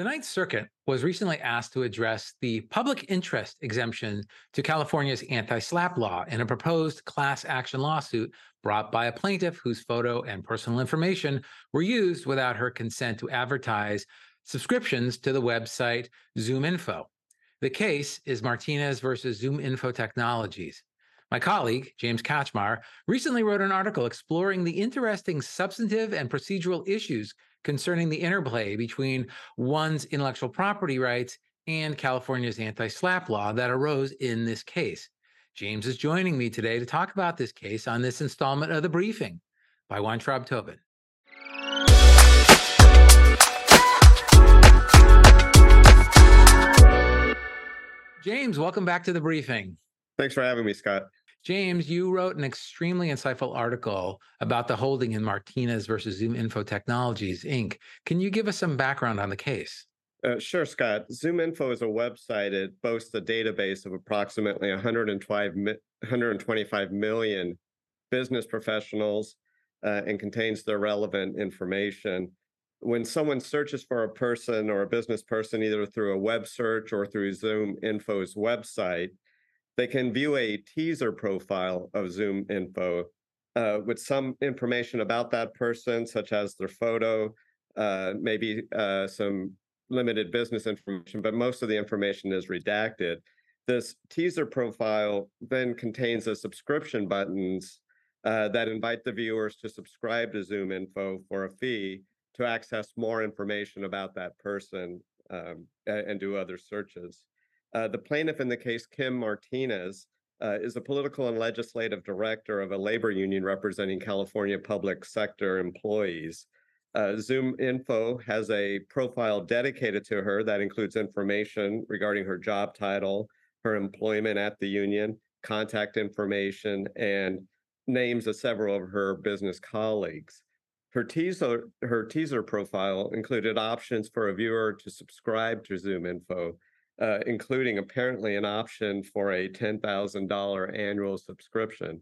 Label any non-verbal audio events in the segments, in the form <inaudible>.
The Ninth Circuit was recently asked to address the public interest exemption to California's anti SLAPP law in a proposed class action lawsuit brought by a plaintiff whose photo and personal information were used without her consent to advertise subscriptions to the website ZoomInfo. The case is Martinez versus ZoomInfo Technologies. My colleague, James Kachmar, recently wrote an article exploring the interesting substantive and procedural issues concerning the interplay between one's intellectual property rights and California's anti SLAPP law that arose in this case. James is joining me today to talk about this case on this installment of The Briefing by Weintraub Tobin. James, welcome back to The Briefing. Thanks for having me, Scott. James, you wrote an extremely insightful article about the holding in Martinez versus Zoom Info Technologies, Inc. Can you give us some background on the case? Uh, sure, Scott. Zoom Info is a website. It boasts a database of approximately 125, 125 million business professionals uh, and contains their relevant information. When someone searches for a person or a business person, either through a web search or through Zoom Info's website, they can view a teaser profile of ZoomInfo uh, with some information about that person, such as their photo, uh, maybe uh, some limited business information, but most of the information is redacted. This teaser profile then contains a subscription buttons uh, that invite the viewers to subscribe to Zoom Info for a fee to access more information about that person um, and do other searches. Uh, the plaintiff in the case, Kim Martinez, uh, is a political and legislative director of a labor union representing California public sector employees. Uh, ZoomInfo has a profile dedicated to her that includes information regarding her job title, her employment at the union, contact information, and names of several of her business colleagues. Her teaser, her teaser profile included options for a viewer to subscribe to ZoomInfo, uh, including apparently an option for a $10,000 annual subscription.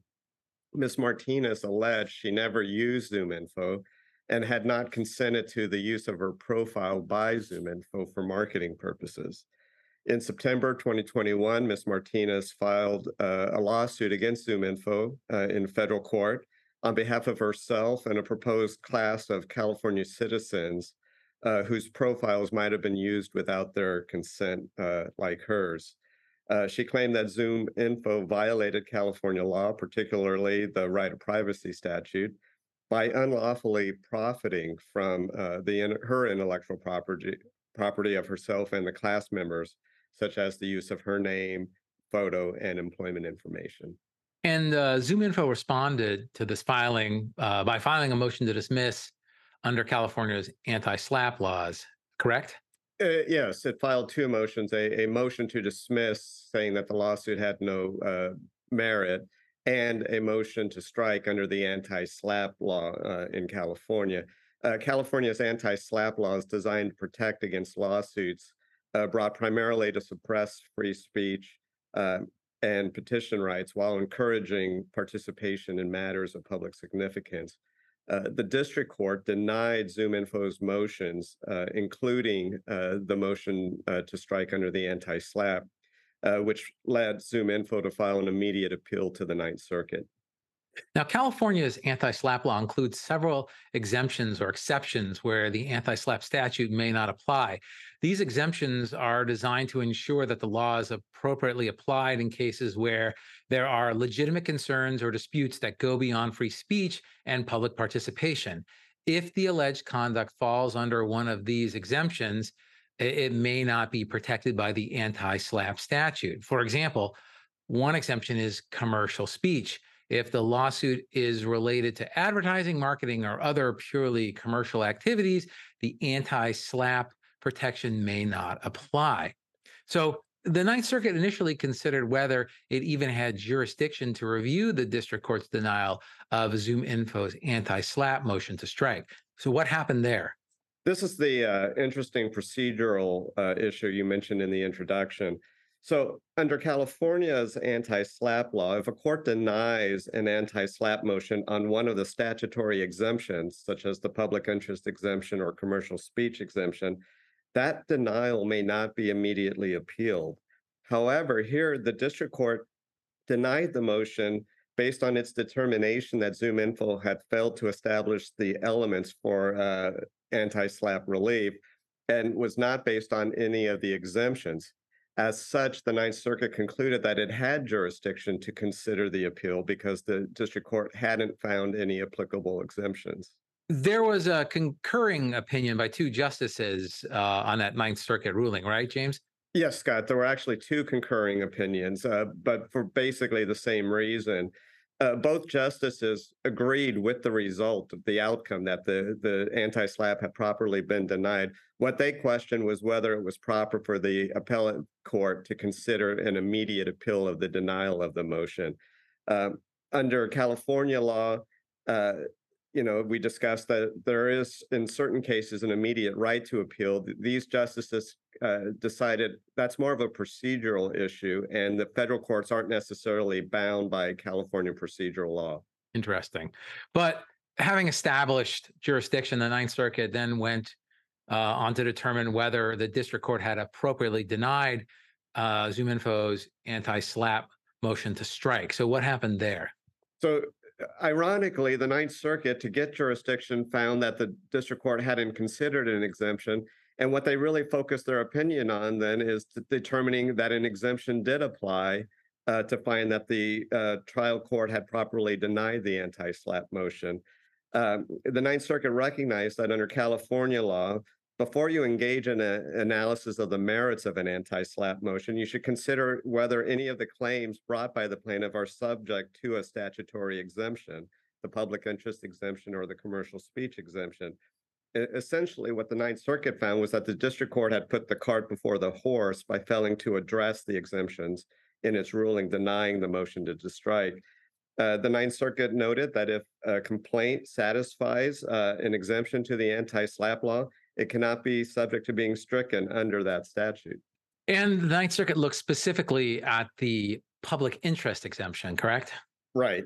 Ms. Martinez alleged she never used ZoomInfo and had not consented to the use of her profile by ZoomInfo for marketing purposes. In September 2021, Ms. Martinez filed uh, a lawsuit against ZoomInfo uh, in federal court on behalf of herself and a proposed class of California citizens uh, whose profiles might have been used without their consent, uh, like hers. Uh, she claimed that Zoom info violated California law, particularly the right of privacy statute, by unlawfully profiting from uh, the her intellectual property property of herself and the class members, such as the use of her name, photo, and employment information. And uh, ZoomInfo responded to this filing uh, by filing a motion to dismiss under California's anti SLAPP laws, correct? Uh, yes, it filed two motions: a, a motion to dismiss, saying that the lawsuit had no uh, merit, and a motion to strike under the anti SLAPP law uh, in California. Uh, California's anti SLAPP law is designed to protect against lawsuits uh, brought primarily to suppress free speech uh, and petition rights while encouraging participation in matters of public significance. Uh, the district court denied ZoomInfo's motions, uh, including uh, the motion uh, to strike under the anti-SLAPP, uh, which led ZoomInfo to file an immediate appeal to the Ninth Circuit. Now, California's anti-SLAPP law includes several exemptions or exceptions where the anti-SLAPP statute may not apply. These exemptions are designed to ensure that the law is appropriately applied in cases where there are legitimate concerns or disputes that go beyond free speech and public participation. If the alleged conduct falls under one of these exemptions, it may not be protected by the anti SLAPP statute. For example, one exemption is commercial speech if the lawsuit is related to advertising, marketing, or other purely commercial activities, the anti SLAPP protection may not apply. So the Ninth Circuit initially considered whether it even had jurisdiction to review the district court's denial of ZoomInfo's anti SLAPP motion to strike. So, what happened there? This is the uh, interesting procedural uh, issue you mentioned in the introduction. So, under California's anti SLAPP law, if a court denies an anti SLAPP motion on one of the statutory exemptions, such as the public interest exemption or commercial speech exemption, that denial may not be immediately appealed. However, here the district court denied the motion based on its determination that ZoomInfo had failed to establish the elements for uh, anti-SLAPP relief and was not based on any of the exemptions. As such, the Ninth Circuit concluded that it had jurisdiction to consider the appeal because the district court hadn't found any applicable exemptions. There was a concurring opinion by two justices uh, on that Ninth Circuit ruling, right, James? Yes, Scott. There were actually two concurring opinions, uh, but for basically the same reason. Uh, both justices agreed with the result of the outcome that the, the anti SLAPP had properly been denied. What they questioned was whether it was proper for the appellate court to consider an immediate appeal of the denial of the motion. Um, under California law, uh, you know, we discussed that there is, in certain cases, an immediate right to appeal. These justices uh, decided that's more of a procedural issue, and the federal courts aren't necessarily bound by California procedural law. Interesting. But having established jurisdiction, the Ninth Circuit then went uh, on to determine whether the district court had appropriately denied uh, ZoomInfo's anti-SLAPP motion to strike. So what happened there? So ironically, the Ninth Circuit, to get jurisdiction, found that the district court hadn't considered an exemption. And what they really focused their opinion on then is determining that an exemption did apply uh, to find that the uh, trial court had properly denied the anti SLAPP motion. Um, the Ninth Circuit recognized that under California law, before you engage in an analysis of the merits of an anti-SLAPP motion, you should consider whether any of the claims brought by the plaintiff are subject to a statutory exemption, the public interest exemption or the commercial speech exemption. Essentially, what the Ninth Circuit found was that the district court had put the cart before the horse by failing to address the exemptions in its ruling denying the motion to strike. Uh, the Ninth Circuit noted that if a complaint satisfies uh, an exemption to the anti-SLAPP law, it cannot be subject to being stricken under that statute. And the Ninth Circuit looks specifically at the public interest exemption, correct? Right.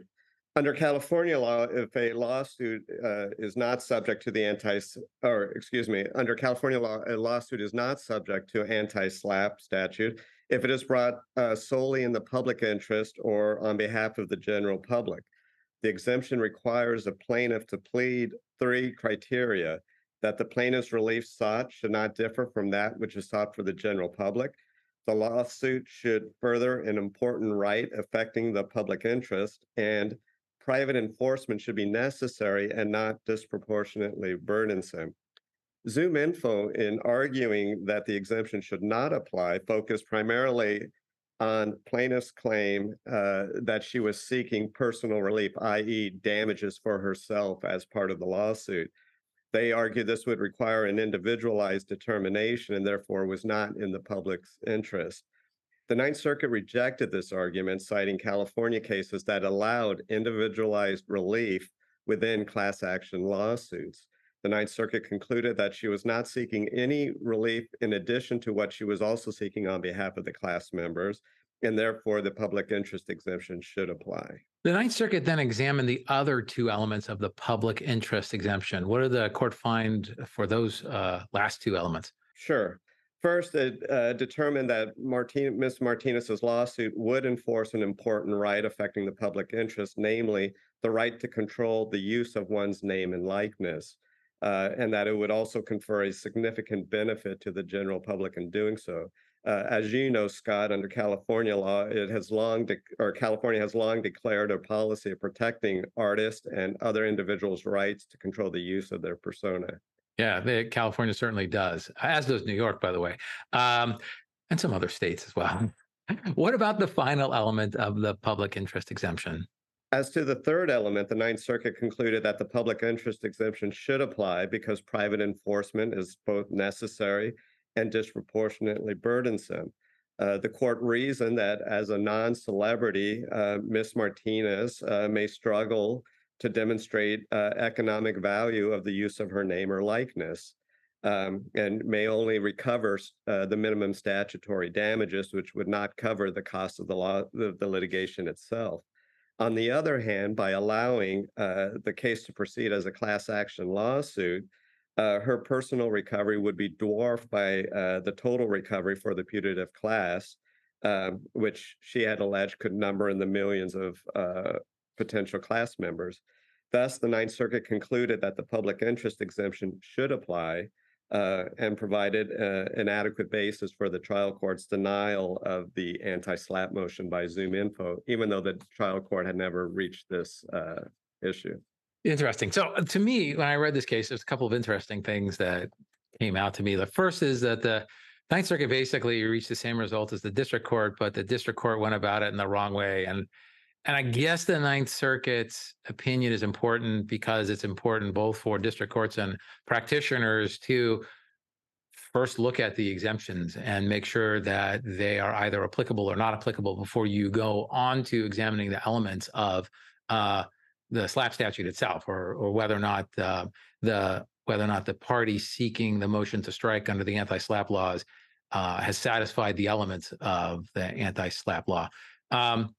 Under California law, if a lawsuit uh, is not subject to the anti, or excuse me, under California law, a lawsuit is not subject to anti-SLAPP statute if it is brought uh, solely in the public interest or on behalf of the general public. The exemption requires a plaintiff to plead three criteria that the plaintiff's relief sought should not differ from that which is sought for the general public. The lawsuit should further an important right affecting the public interest, and private enforcement should be necessary and not disproportionately burdensome. Zoom Info, in arguing that the exemption should not apply, focused primarily on plaintiff's claim uh, that she was seeking personal relief, i.e., damages for herself as part of the lawsuit. They argued this would require an individualized determination and therefore was not in the public's interest. The Ninth Circuit rejected this argument, citing California cases that allowed individualized relief within class action lawsuits. The Ninth Circuit concluded that she was not seeking any relief in addition to what she was also seeking on behalf of the class members, and therefore the public interest exemption should apply. The Ninth Circuit then examined the other two elements of the public interest exemption. What did the court find for those uh, last two elements? Sure. First, it uh, determined that Martin- Ms. Martinez's lawsuit would enforce an important right affecting the public interest, namely the right to control the use of one's name and likeness, uh, and that it would also confer a significant benefit to the general public in doing so. Uh, as you know, Scott, under California law, it has long, de- or California has long declared a policy of protecting artists and other individuals' rights to control the use of their persona. Yeah, the, California certainly does, as does New York, by the way, um, and some other states as well. <laughs> what about the final element of the public interest exemption? As to the third element, the Ninth Circuit concluded that the public interest exemption should apply because private enforcement is both necessary and disproportionately burdensome. Uh, the court reasoned that as a non celebrity, uh, Ms. Martinez uh, may struggle to demonstrate uh, economic value of the use of her name or likeness. Um, and may only recover uh, the minimum statutory damages, which would not cover the cost of the law, the, the litigation itself. On the other hand, by allowing uh, the case to proceed as a class action lawsuit, uh, her personal recovery would be dwarfed by uh, the total recovery for the putative class, um, which she had alleged could number in the millions of uh, potential class members. Thus, the Ninth Circuit concluded that the public interest exemption should apply uh, and provided uh, an adequate basis for the trial court's denial of the anti SLAPP motion by Zoom Info, even though the trial court had never reached this uh, issue. Interesting. So uh, to me, when I read this case, there's a couple of interesting things that came out to me. The first is that the Ninth Circuit basically reached the same result as the district court, but the district court went about it in the wrong way. And and I guess the Ninth Circuit's opinion is important because it's important both for district courts and practitioners to first look at the exemptions and make sure that they are either applicable or not applicable before you go on to examining the elements of uh, the SLAPP statute itself, or or whether or not uh, the whether or not the party seeking the motion to strike under the anti-SLAPP laws uh, has satisfied the elements of the anti-SLAPP law. Um,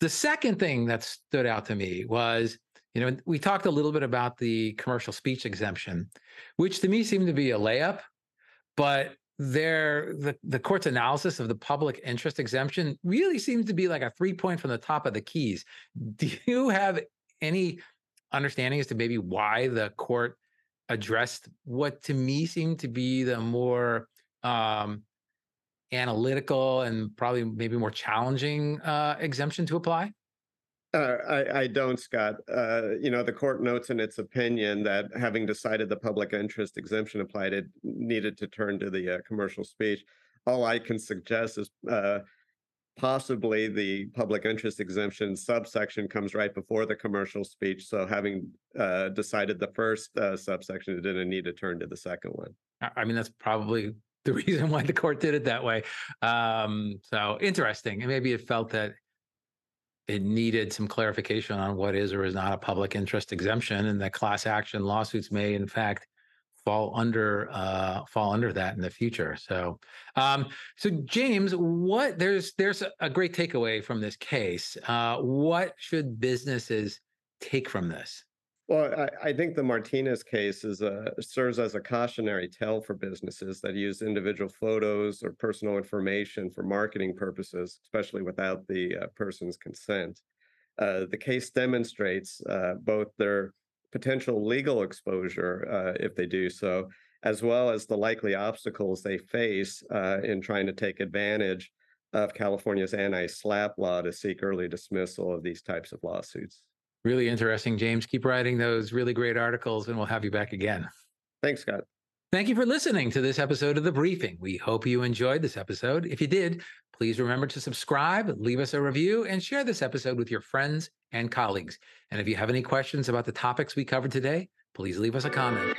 the second thing that stood out to me was, you know, we talked a little bit about the commercial speech exemption, which to me seemed to be a layup, but there the, the court's analysis of the public interest exemption really seems to be like a three point from the top of the keys. Do you have any understanding as to maybe why the court addressed what to me seemed to be the more um, analytical and probably maybe more challenging uh, exemption to apply? Uh, I, I don't, Scott. Uh, you know, the court notes in its opinion that having decided the public interest exemption applied, it needed to turn to the uh, commercial speech. All I can suggest is uh, possibly the public interest exemption subsection comes right before the commercial speech. So having uh, decided the first uh, subsection, it didn't need to turn to the second one. I mean, that's probably <laughs> the reason why the court did it that way. Um, so interesting. And maybe it felt that it needed some clarification on what is or is not a public interest exemption and that class action lawsuits may in fact fall under uh, fall under that in the future. So, um, so James, what there's there's a great takeaway from this case. Uh, what should businesses take from this? Well, I, I, think the Martinez case is a serves as a cautionary tale for businesses that use individual photos or personal information for marketing purposes, especially without the uh, person's consent. Uh, the case demonstrates uh, both their potential legal exposure uh, if they do so, as well as the likely obstacles they face uh, in trying to take advantage of California's anti SLAPP law to seek early dismissal of these types of lawsuits. Really interesting, James. Keep writing those really great articles, and we'll have you back again. Thanks, Scott. Thank you for listening to this episode of The Briefing. We hope you enjoyed this episode. If you did, please remember to subscribe, leave us a review, and share this episode with your friends and colleagues. And if you have any questions about the topics we covered today, please leave us a comment.